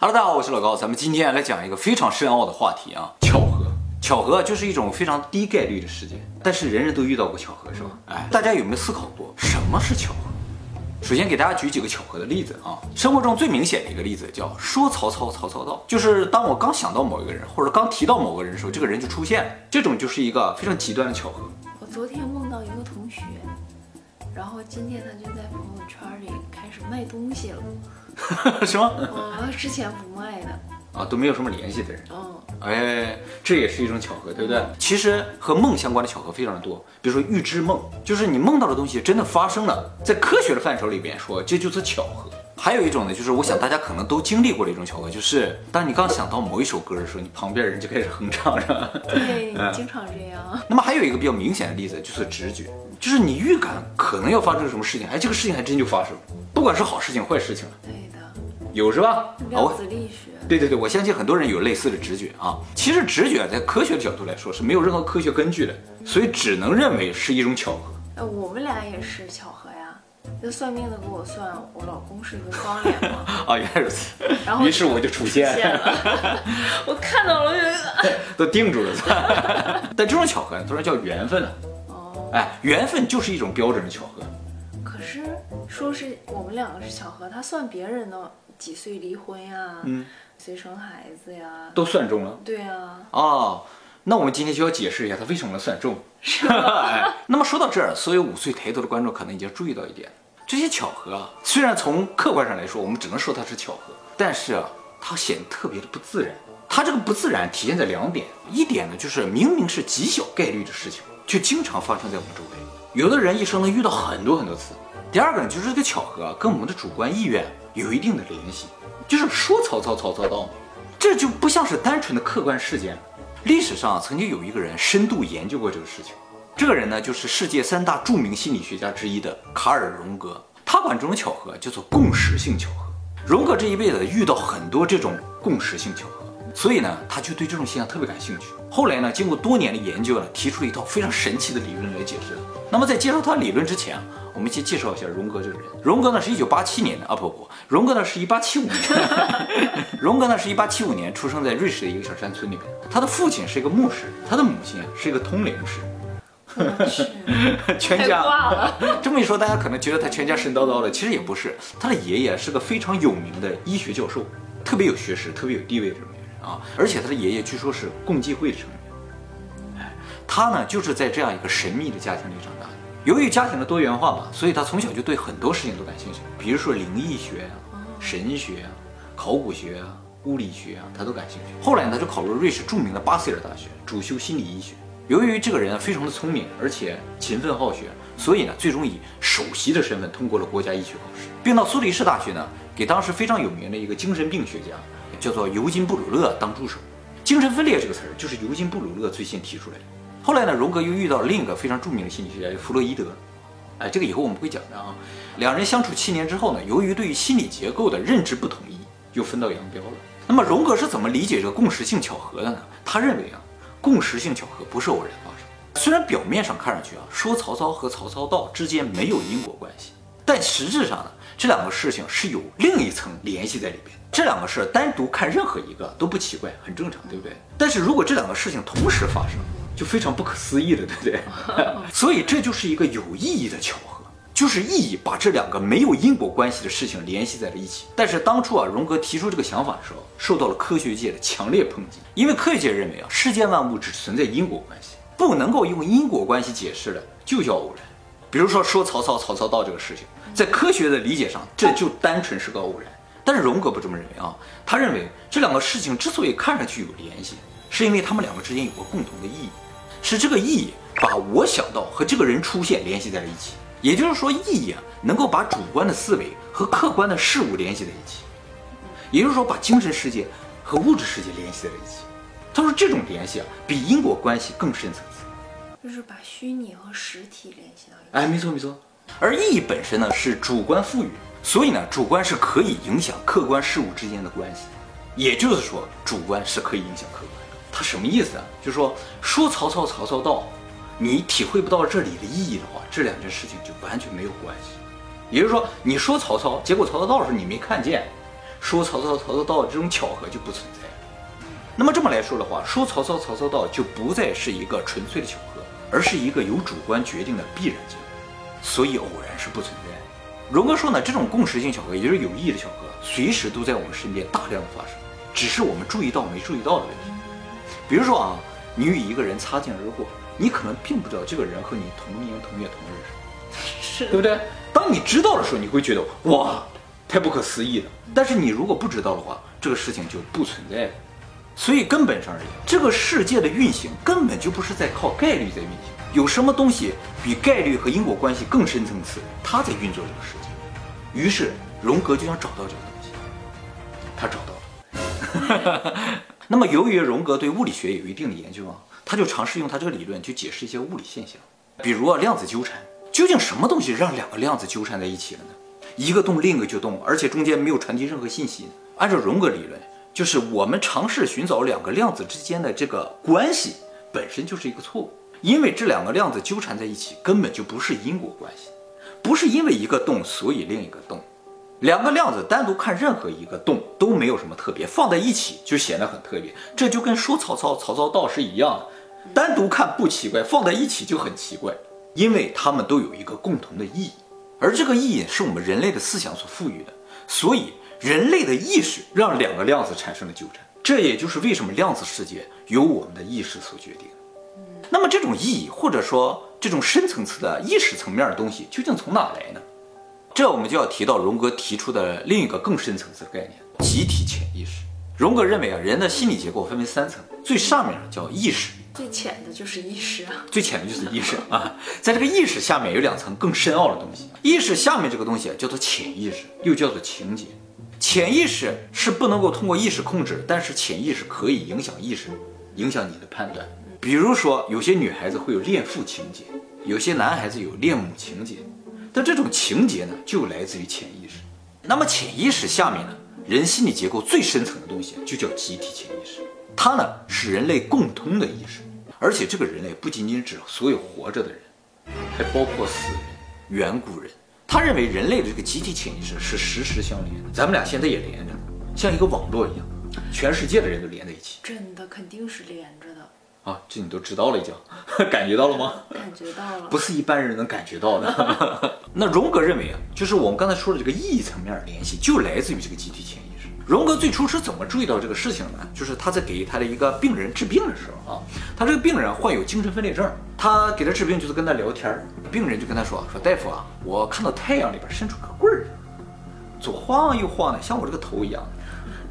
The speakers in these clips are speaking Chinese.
Hello，大家好，我是老高，咱们今天来讲一个非常深奥的话题啊，巧合。巧合就是一种非常低概率的事件，但是人人都遇到过巧合，是吧？哎，大家有没有思考过什么是巧合？首先给大家举几个巧合的例子啊。生活中最明显的一个例子叫说曹操，曹操到，就是当我刚想到某一个人，或者刚提到某个人的时候，这个人就出现了，这种就是一个非常极端的巧合。我昨天梦到一个同学，然后今天他就在朋友圈里开始卖东西了。什么？哦，之前不卖的。啊，都没有什么联系的人。嗯，哎，这也是一种巧合，对不对？其实和梦相关的巧合非常的多，比如说预知梦，就是你梦到的东西真的发生了，在科学的范畴里边说，这就是巧合。还有一种呢，就是我想大家可能都经历过的一种巧合，就是当你刚想到某一首歌的时候，你旁边人就开始哼唱，是吧？对，经常这样。那么还有一个比较明显的例子，就是直觉，就是你预感可能要发生什么事情，哎，这个事情还真就发生，不管是好事情坏事情，对的，有是吧？量子力学。对对对，我相信很多人有类似的直觉啊。其实直觉在科学的角度来说是没有任何科学根据的，所以只能认为是一种巧合。哎，我们俩也是巧合呀。那算命的给我算，我老公是一个方脸嘛。啊，原来如此。然后于是我就出现了。我看到了，就都定住了。但这种巧合，都是叫缘分了。哦。哎，缘分就是一种标准的巧合。可是说是我们两个是巧合，他算别人的几岁离婚呀？嗯。谁生孩子呀？都算中了。对啊。哦，那我们今天就要解释一下他为什么能算中。是 吧？那么说到这儿，所有五岁抬头的观众可能已经注意到一点：这些巧合啊，虽然从客观上来说，我们只能说它是巧合，但是啊，它显得特别的不自然。它这个不自然体现在两点：一点呢，就是明明是极小概率的事情，却经常发生在我们周围。有的人一生能遇到很多很多次。第二个呢，就是这个巧合，跟我们的主观意愿有一定的联系。就是说曹操，曹操到嘛，这就不像是单纯的客观事件。历史上曾经有一个人深度研究过这个事情，这个人呢就是世界三大著名心理学家之一的卡尔·荣格，他管这种巧合叫做共识性巧合。荣格这一辈子遇到很多这种共识性巧合，所以呢他就对这种现象特别感兴趣。后来呢经过多年的研究呢，提出了一套非常神奇的理论来解释。那么在介绍他理论之前。我们先介绍一下荣格这个人。荣格呢是一九八七年的啊，不不，荣格呢是一八七五年。荣格呢是一八七五年出生在瑞士的一个小山村里面。他的父亲是一个牧师，他的母亲是一个通灵师。全家这么一说，大家可能觉得他全家神叨叨的，其实也不是。他的爷爷是个非常有名的医学教授，特别有学识、特别有地位的啊。而且他的爷爷据说是共济会的成员。哎，他呢就是在这样一个神秘的家庭里长大的。由于家庭的多元化嘛，所以他从小就对很多事情都感兴趣，比如说灵异学啊、神学啊、考古学啊、物理学啊，他都感兴趣。后来呢，他就考入瑞士著名的巴塞尔大学，主修心理医学。由于这个人非常的聪明，而且勤奋好学，所以呢，最终以首席的身份通过了国家医学考试，并到苏黎世大学呢，给当时非常有名的一个精神病学家，叫做尤金·布鲁勒当助手。精神分裂这个词儿，就是尤金·布鲁勒最先提出来的。后来呢，荣格又遇到了另一个非常著名的心理学家弗洛伊德，哎，这个以后我们会讲的啊。两人相处七年之后呢，由于对于心理结构的认知不统一，又分道扬镳了。那么荣格是怎么理解这个共识性巧合的呢？他认为啊，共识性巧合不是偶然发生。虽然表面上看上去啊，说曹操和曹操到之间没有因果关系，但实质上呢，这两个事情是有另一层联系在里边。这两个事单独看任何一个都不奇怪，很正常，对不对？但是如果这两个事情同时发生，就非常不可思议了，对不对？所以这就是一个有意义的巧合，就是意义把这两个没有因果关系的事情联系在了一起。但是当初啊，荣格提出这个想法的时候，受到了科学界的强烈抨击，因为科学界认为啊，世间万物只存在因果关系，不能够用因果关系解释的就叫偶然。比如说说曹操，曹操到这个事情，在科学的理解上，这就单纯是个偶然。但是荣格不这么认为啊，他认为这两个事情之所以看上去有联系，是因为他们两个之间有个共同的意义。是这个意义把我想到和这个人出现联系在了一起，也就是说，意义啊能够把主观的思维和客观的事物联系在一起，也就是说，把精神世界和物质世界联系在了一起。他说这种联系啊比因果关系更深层次，就是把虚拟和实体联系到一起。哎，没错没错。而意义本身呢是主观赋予，所以呢主观是可以影响客观事物之间的关系，也就是说主观是可以影响客观。他什么意思啊？就是说，说曹操，曹操到，你体会不到这里的意义的话，这两件事情就完全没有关系。也就是说，你说曹操，结果曹操到的时候你没看见；说曹操曹操到这种巧合就不存在了。那么这么来说的话，说曹操曹操到就不再是一个纯粹的巧合，而是一个由主观决定的必然结果。所以偶然是不存在。荣哥说呢，这种共识性巧合，也就是有意义的巧合，随时都在我们身边大量的发生，只是我们注意到没注意到的问题。比如说啊，你与一个人擦肩而过，你可能并不知道这个人和你同年同月同日，是，对不对？当你知道的时候，你会觉得哇，太不可思议了。但是你如果不知道的话，这个事情就不存在了。所以根本上而言，这个世界的运行根本就不是在靠概率在运行。有什么东西比概率和因果关系更深层次？它在运作这个世界。于是荣格就想找到这个东西，他找到了。那么由于荣格对物理学有一定的研究啊，他就尝试用他这个理论去解释一些物理现象，比如啊量子纠缠。究竟什么东西让两个量子纠缠在一起了呢？一个动，另一个就动，而且中间没有传递任何信息。按照荣格理论，就是我们尝试寻找两个量子之间的这个关系，本身就是一个错误。因为这两个量子纠缠在一起，根本就不是因果关系，不是因为一个动所以另一个动，两个量子单独看任何一个动都没有什么特别，放在一起就显得很特别。这就跟说曹操曹操到是一样的，单独看不奇怪，放在一起就很奇怪，因为它们都有一个共同的意义，而这个意义是我们人类的思想所赋予的，所以人类的意识让两个量子产生了纠缠，这也就是为什么量子世界由我们的意识所决定。那么这种意义，或者说这种深层次的意识层面的东西，究竟从哪来呢？这我们就要提到荣格提出的另一个更深层次的概念——集体潜意识。荣格认为啊，人的心理结构分为三层，最上面叫意识，最浅的就是意识啊，最浅的就是意识啊。在这个意识下面有两层更深奥的东西，意识下面这个东西叫做潜意识，又叫做情节。潜意识是不能够通过意识控制，但是潜意识可以影响意识，影响你的判断。比如说，有些女孩子会有恋父情节，有些男孩子有恋母情节，但这种情节呢，就来自于潜意识。那么潜意识下面呢，人心理结构最深层的东西就叫集体潜意识，它呢是人类共通的意识，而且这个人类不仅仅指所有活着的人，还包括死人、远古人。他认为人类的这个集体潜意识是实时相连的，咱们俩现在也连着，像一个网络一样，全世界的人都连在一起。真的肯定是连着的。啊，这你都知道了，已经感觉到了吗？感觉到了，不是一般人能感觉到的。那荣格认为啊，就是我们刚才说的这个意义层面联系，就来自于这个集体潜意识。荣格最初是怎么注意到这个事情的？就是他在给他的一个病人治病的时候啊，他这个病人患有精神分裂症，他给他治病就是跟他聊天病人就跟他说说大夫啊，我看到太阳里边伸出个棍儿，左晃右晃的，像我这个头一样，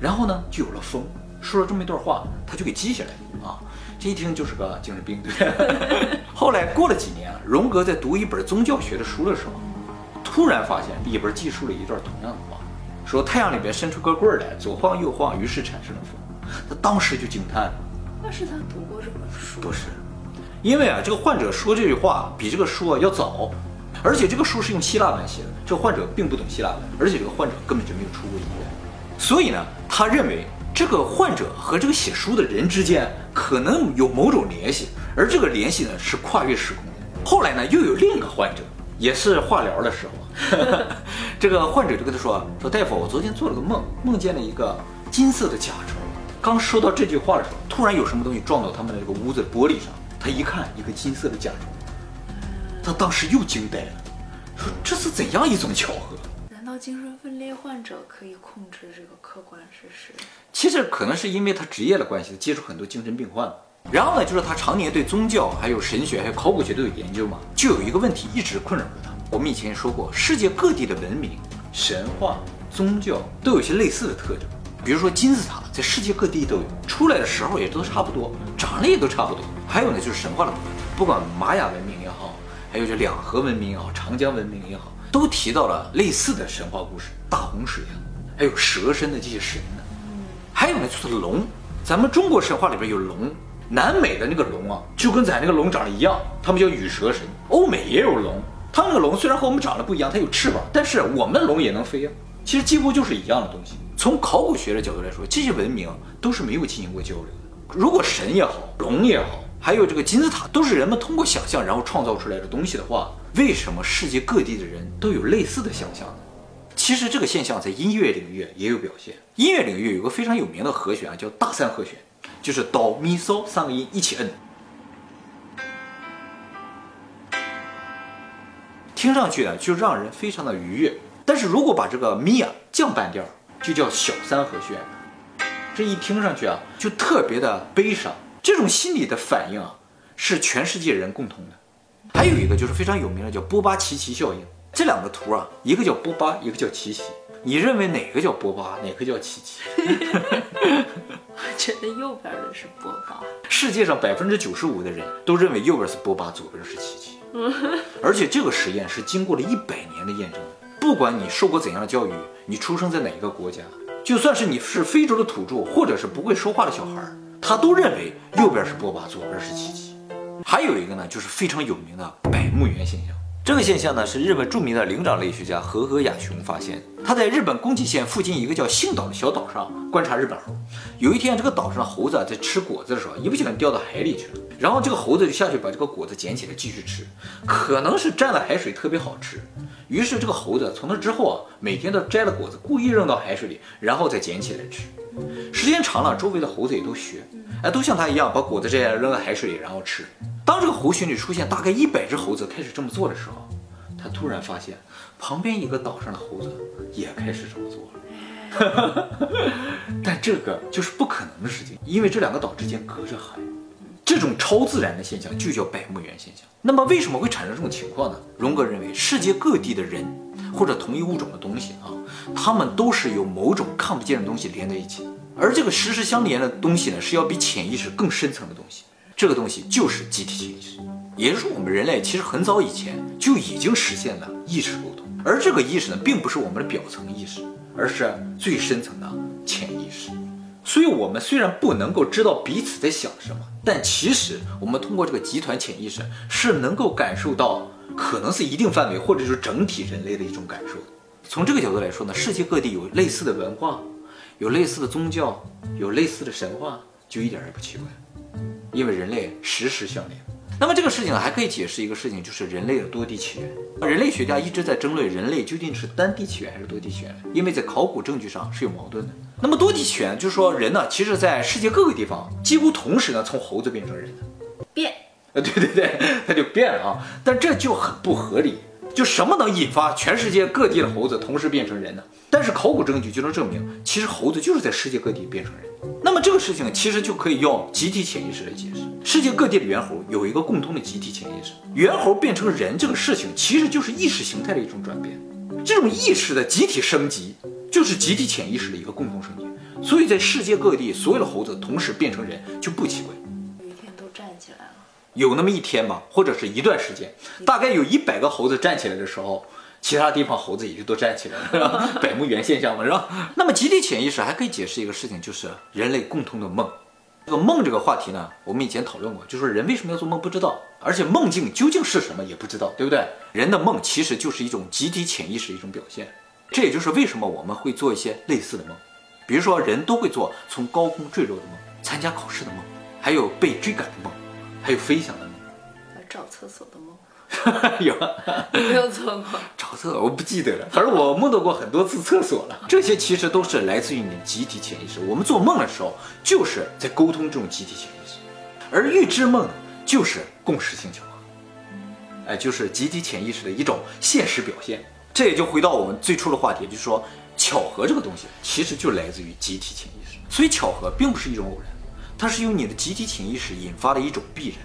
然后呢就有了风。说了这么一段话，他就给记下来啊。这一听就是个精神病，对。后来过了几年，荣格在读一本宗教学的书的时候，突然发现里边记述了一段同样的，说太阳里边伸出个棍儿来，左晃右晃，于是产生了风。他当时就惊叹了。那是他读过这本书？不是，因为啊，这个患者说这句话比这个书啊要早，而且这个书是用希腊文写的，这个患者并不懂希腊文，而且这个患者根本就没有出过医院，所以呢，他认为。这个患者和这个写书的人之间可能有某种联系，而这个联系呢是跨越时空的。后来呢，又有另一个患者，也是化疗的时候，这个患者就跟他说：“说大夫，我昨天做了个梦，梦见了一个金色的甲虫。”刚说到这句话的时候，突然有什么东西撞到他们的这个屋子的玻璃上，他一看，一个金色的甲虫，他当时又惊呆了，说：“这是怎样一种巧合？”难道精神分裂患者可以控制这个客观事实？其实可能是因为他职业的关系，接触很多精神病患。然后呢，就是他常年对宗教、还有神学、还有考古学都有研究嘛，就有一个问题一直困扰着他。我们以前说过，世界各地的文明、神话、宗教都有些类似的特征。比如说金字塔，在世界各地都有，出来的时候也都差不多，长得也都差不多。还有呢，就是神话的部分，不管玛雅文明也好，还有这两河文明也好，长江文明也好。都提到了类似的神话故事，大洪水啊，还有蛇身的这些神呢，还有呢就是龙，咱们中国神话里边有龙，南美的那个龙啊，就跟咱那个龙长得一样，他们叫羽蛇神。欧美也有龙，他们那个龙虽然和我们长得不一样，它有翅膀，但是我们龙也能飞啊，其实几乎就是一样的东西。从考古学的角度来说，这些文明都是没有进行过交流的。如果神也好，龙也好。还有这个金字塔都是人们通过想象然后创造出来的东西的话，为什么世界各地的人都有类似的想象呢？其实这个现象在音乐领域也有表现。音乐领域有个非常有名的和弦啊，叫大三和弦，就是哆咪嗦三个音一起摁，听上去呢就让人非常的愉悦。但是如果把这个咪啊降半调，就叫小三和弦，这一听上去啊就特别的悲伤。这种心理的反应啊是全世界人共同的。还有一个就是非常有名的叫波巴奇奇效应。这两个图啊，一个叫波巴，一个叫奇奇。你认为哪个叫波巴，哪个叫奇奇？我 觉得右边的是波巴。世界上百分之九十五的人都认为右边是波巴，左边是奇奇。而且这个实验是经过了一百年的验证。不管你受过怎样的教育，你出生在哪一个国家，就算是你是非洲的土著，或者是不会说话的小孩，他都认为右边是波巴，左边是奇奇。还有一个呢，就是非常有名的百慕园现象。这个现象呢，是日本著名的灵长类学家和和雅雄发现。他在日本宫崎县附近一个叫幸岛的小岛上观察日本猴。有一天，这个岛上的猴子在吃果子的时候，一不小心掉到海里去了。然后这个猴子就下去把这个果子捡起来继续吃，可能是蘸了海水特别好吃。于是这个猴子从那之后啊，每天都摘了果子，故意扔到海水里，然后再捡起来吃。时间长了，周围的猴子也都学，哎，都像他一样把果子摘下来扔到海水里，然后吃。当这个猴群里出现大概一百只猴子开始这么做的时候，他突然发现旁边一个岛上的猴子也开始这么做了。但这个就是不可能的事情，因为这两个岛之间隔着海。这种超自然的现象就叫百慕园现象。那么为什么会产生这种情况呢？荣格认为，世界各地的人或者同一物种的东西啊，他们都是由某种看不见的东西连在一起，而这个实时相连的东西呢，是要比潜意识更深层的东西。这个东西就是集体潜意识，也就是说，我们人类其实很早以前就已经实现了意识沟通，而这个意识呢，并不是我们的表层意识，而是最深层的潜意识。所以，我们虽然不能够知道彼此在想什么，但其实我们通过这个集团潜意识是能够感受到，可能是一定范围或者是整体人类的一种感受。从这个角度来说呢，世界各地有类似的文化，有类似的宗教，有类似的神话，就一点也不奇怪。因为人类时时相连，那么这个事情呢，还可以解释一个事情，就是人类的多地起源。人类学家一直在争论人类究竟是单地起源还是多地起源，因为在考古证据上是有矛盾的。那么多地起源就是说人呢，其实在世界各个地方几乎同时呢从猴子变成人的，变，呃，对对对，它就变了啊。但这就很不合理，就什么能引发全世界各地的猴子同时变成人呢？但是考古证据就能证明，其实猴子就是在世界各地变成人。那么这个事情其实就可以用集体潜意识来解释。世界各地的猿猴有一个共通的集体潜意识，猿猴变成人这个事情其实就是意识形态的一种转变。这种意识的集体升级，就是集体潜意识的一个共同升级。所以在世界各地，所有的猴子同时变成人就不奇怪。有一天都站起来了，有那么一天吧，或者是一段时间，大概有一百个猴子站起来的时候。其他地方猴子也就都站起来了，是吧？百慕园现象嘛，是吧？那么集体潜意识还可以解释一个事情，就是人类共同的梦。这个梦这个话题呢，我们以前讨论过，就说人为什么要做梦不知道，而且梦境究竟是什么也不知道，对不对？人的梦其实就是一种集体潜意识一种表现。这也就是为什么我们会做一些类似的梦，比如说人都会做从高空坠落的梦，参加考试的梦，还有被追赶的梦，还有飞翔的梦，找厕所的梦。有，没有做过 找厕所，我不记得了。反正我梦到过很多次厕所了。这些其实都是来自于你的集体潜意识。我们做梦的时候，就是在沟通这种集体潜意识。而预知梦就是共识性巧合，哎，就是集体潜意识的一种现实表现。这也就回到我们最初的话题，就是说巧合这个东西其实就来自于集体潜意识。所以巧合并不是一种偶然，它是由你的集体潜意识引发的一种必然。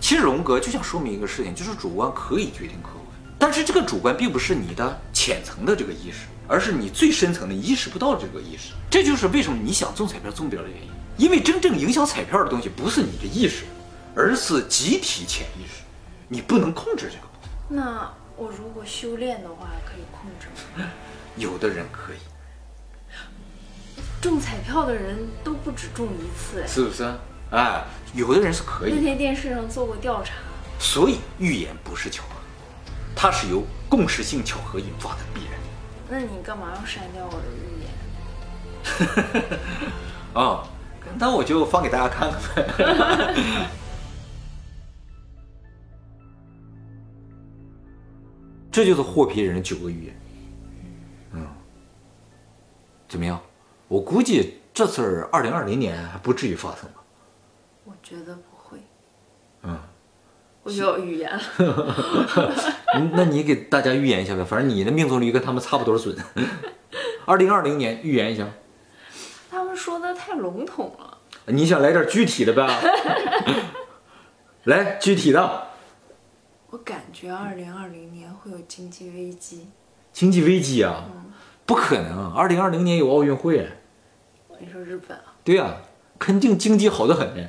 其实荣格就想说明一个事情，就是主观可以决定客观，但是这个主观并不是你的浅层的这个意识，而是你最深层的意识不到这个意识。这就是为什么你想中彩票中不了的原因，因为真正影响彩票的东西不是你的意识，而是集体潜意识，你不能控制这个部分。那我如果修炼的话，可以控制吗？有的人可以，中彩票的人都不止中一次，是不是？哎，有的人是可以。那天电视上做过调查，所以预言不是巧合，它是由共识性巧合引发的必然。那你干嘛要删掉我的预言？哦，那我就放给大家看看呗。这就是霍皮人的九个预言。嗯。怎么样？我估计这次二零二零年还不至于发生吧？我觉得不会。嗯，我就要预言 那你给大家预言一下呗，反正你的命中率跟他们差不多准。二零二零年预言一下，他们说的太笼统了。你想来点具体的呗？来具体的，我感觉二零二零年会有经济危机。经济危机啊，不可能！二零二零年有奥运会，你说日本啊？对呀、肯定经济好的很呢。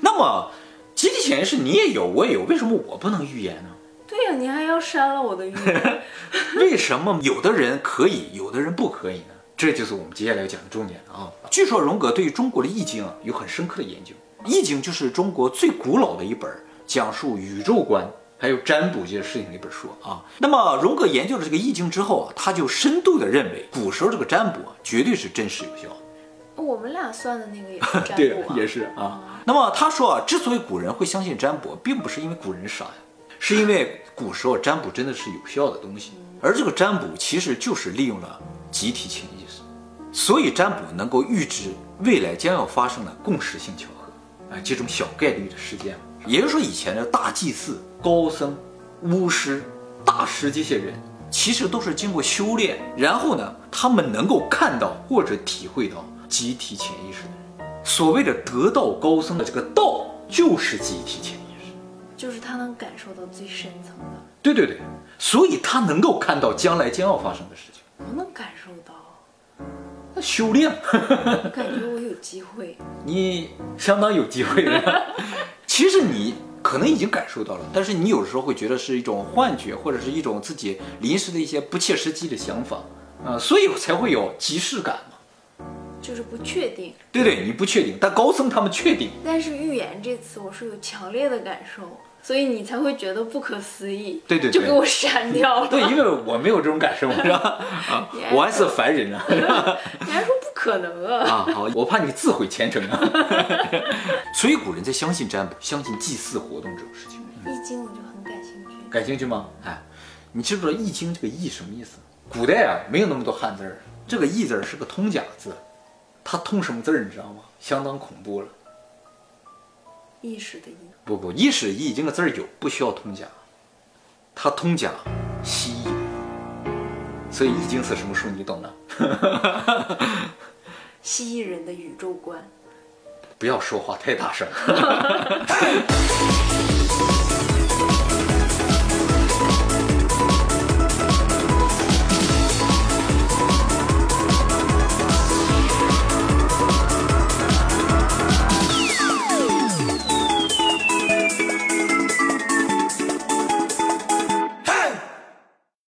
那么集体潜意识你也有，我也有，为什么我不能预言呢？对呀、你还要删了我的预言。为什么有的人可以，有的人不可以呢？这就是我们接下来要讲的重点了啊！据说荣格对于中国的易经啊有很深刻的研究，易经就是中国最古老的一本讲述宇宙观还有占卜这些事情的一本书啊。那么荣格研究了这个易经之后啊，他就深度的认为，古时候这个占卜啊绝对是真实有效的。我们俩算的那个也是占 对卜、啊，也是啊。那么他说啊，之所以古人会相信占卜，并不是因为古人傻呀，是因为古时候占卜真的是有效的东西，而这个占卜其实就是利用了集体潜意识，所以占卜能够预知未来将要发生的共识性巧合，啊，这种小概率的事件。也就是说，以前的大祭司、高僧、巫师、大师这些人，其实都是经过修炼，然后呢，他们能够看到或者体会到集体潜意识的人。所谓的得道高僧的这个道，就是集体潜意识。就是他能感受到最深层的。对对对，所以他能够看到将来将要发生的事情。我能感受到，那修炼，我感觉我有机会。你相当有机会的。其实你可能已经感受到了，但是你有时候会觉得是一种幻觉，或者是一种自己临时的一些不切实际的想法啊、所以才会有即视感嘛。就是不确定，对对，你不确定，但高僧他们确定。但是预言这次我是有强烈的感受，所以你才会觉得不可思议。对对对就给我删掉了。对，因为我没有这种感受，是吧？啊，我还是凡人啊。你还说不可能啊？啊，好，我怕你自毁前程啊。所以古人在相信占卜、相信祭祀活动这种事情，易经我就很感兴趣。感兴趣吗？哎，你知不知道《易经》这个“易”什么意思？古代啊，没有那么多汉字儿，这个“易”字儿是个通假字，它通什么字儿你知道吗？相当恐怖了。意识的意，不不，意识《易经》的字儿有，不需要通假，它通假蜥蜴。所以《易经》是什么书？你懂的。蜥蜴人的宇宙观。不要说话太大声。